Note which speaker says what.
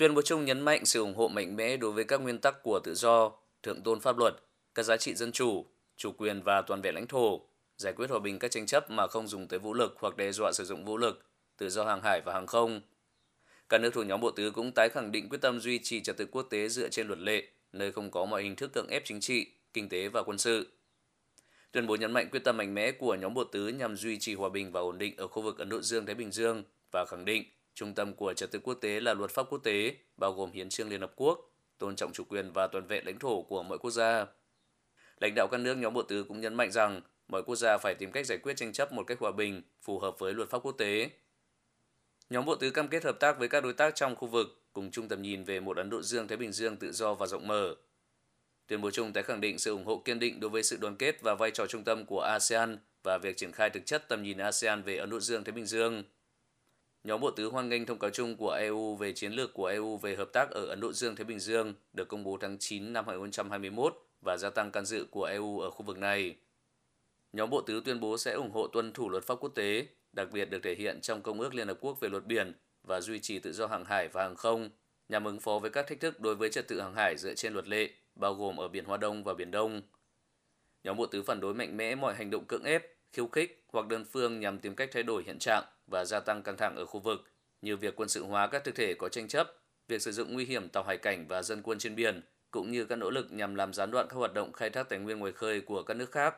Speaker 1: Tuyên bố chung nhấn mạnh sự ủng hộ mạnh mẽ đối với các nguyên tắc của tự do, thượng tôn pháp luật, các giá trị dân chủ, chủ quyền và toàn vẹn lãnh thổ, giải quyết hòa bình các tranh chấp mà không dùng tới vũ lực hoặc đe dọa sử dụng vũ lực, tự do hàng hải và hàng không. Các nước thuộc nhóm bộ tứ cũng tái khẳng định quyết tâm duy trì trật tự quốc tế dựa trên luật lệ, nơi không có mọi hình thức cưỡng ép chính trị, kinh tế và quân sự. Tuyên bố nhấn mạnh quyết tâm mạnh mẽ của nhóm bộ tứ nhằm duy trì hòa bình và ổn định ở khu vực Ấn Độ Dương-Thái Bình Dương và khẳng định trung tâm của trật tự quốc tế là luật pháp quốc tế, bao gồm hiến trương Liên Hợp Quốc, tôn trọng chủ quyền và toàn vẹn lãnh thổ của mọi quốc gia. Lãnh đạo các nước nhóm bộ tứ cũng nhấn mạnh rằng mọi quốc gia phải tìm cách giải quyết tranh chấp một cách hòa bình, phù hợp với luật pháp quốc tế. Nhóm bộ tứ cam kết hợp tác với các đối tác trong khu vực, cùng chung tầm nhìn về một Ấn Độ Dương-Thái Bình Dương tự do và rộng mở. Tuyên bố chung tái khẳng định sự ủng hộ kiên định đối với sự đoàn kết và vai trò trung tâm của ASEAN và việc triển khai thực chất tầm nhìn ASEAN về Ấn Độ Dương-Thái Bình Dương. Nhóm bộ tứ hoan nghênh thông cáo chung của EU về chiến lược của EU về hợp tác ở Ấn Độ Dương-Thái Bình Dương được công bố tháng 9 năm 2021 và gia tăng can dự của EU ở khu vực này. Nhóm bộ tứ tuyên bố sẽ ủng hộ tuân thủ luật pháp quốc tế, đặc biệt được thể hiện trong Công ước Liên Hợp Quốc về luật biển và duy trì tự do hàng hải và hàng không, nhằm ứng phó với các thách thức đối với trật tự hàng hải dựa trên luật lệ, bao gồm ở Biển Hoa Đông và Biển Đông. Nhóm bộ tứ phản đối mạnh mẽ mọi hành động cưỡng ép, khiêu khích hoặc đơn phương nhằm tìm cách thay đổi hiện trạng và gia tăng căng thẳng ở khu vực, như việc quân sự hóa các thực thể có tranh chấp, việc sử dụng nguy hiểm tàu hải cảnh và dân quân trên biển, cũng như các nỗ lực nhằm làm gián đoạn các hoạt động khai thác tài nguyên ngoài khơi của các nước khác.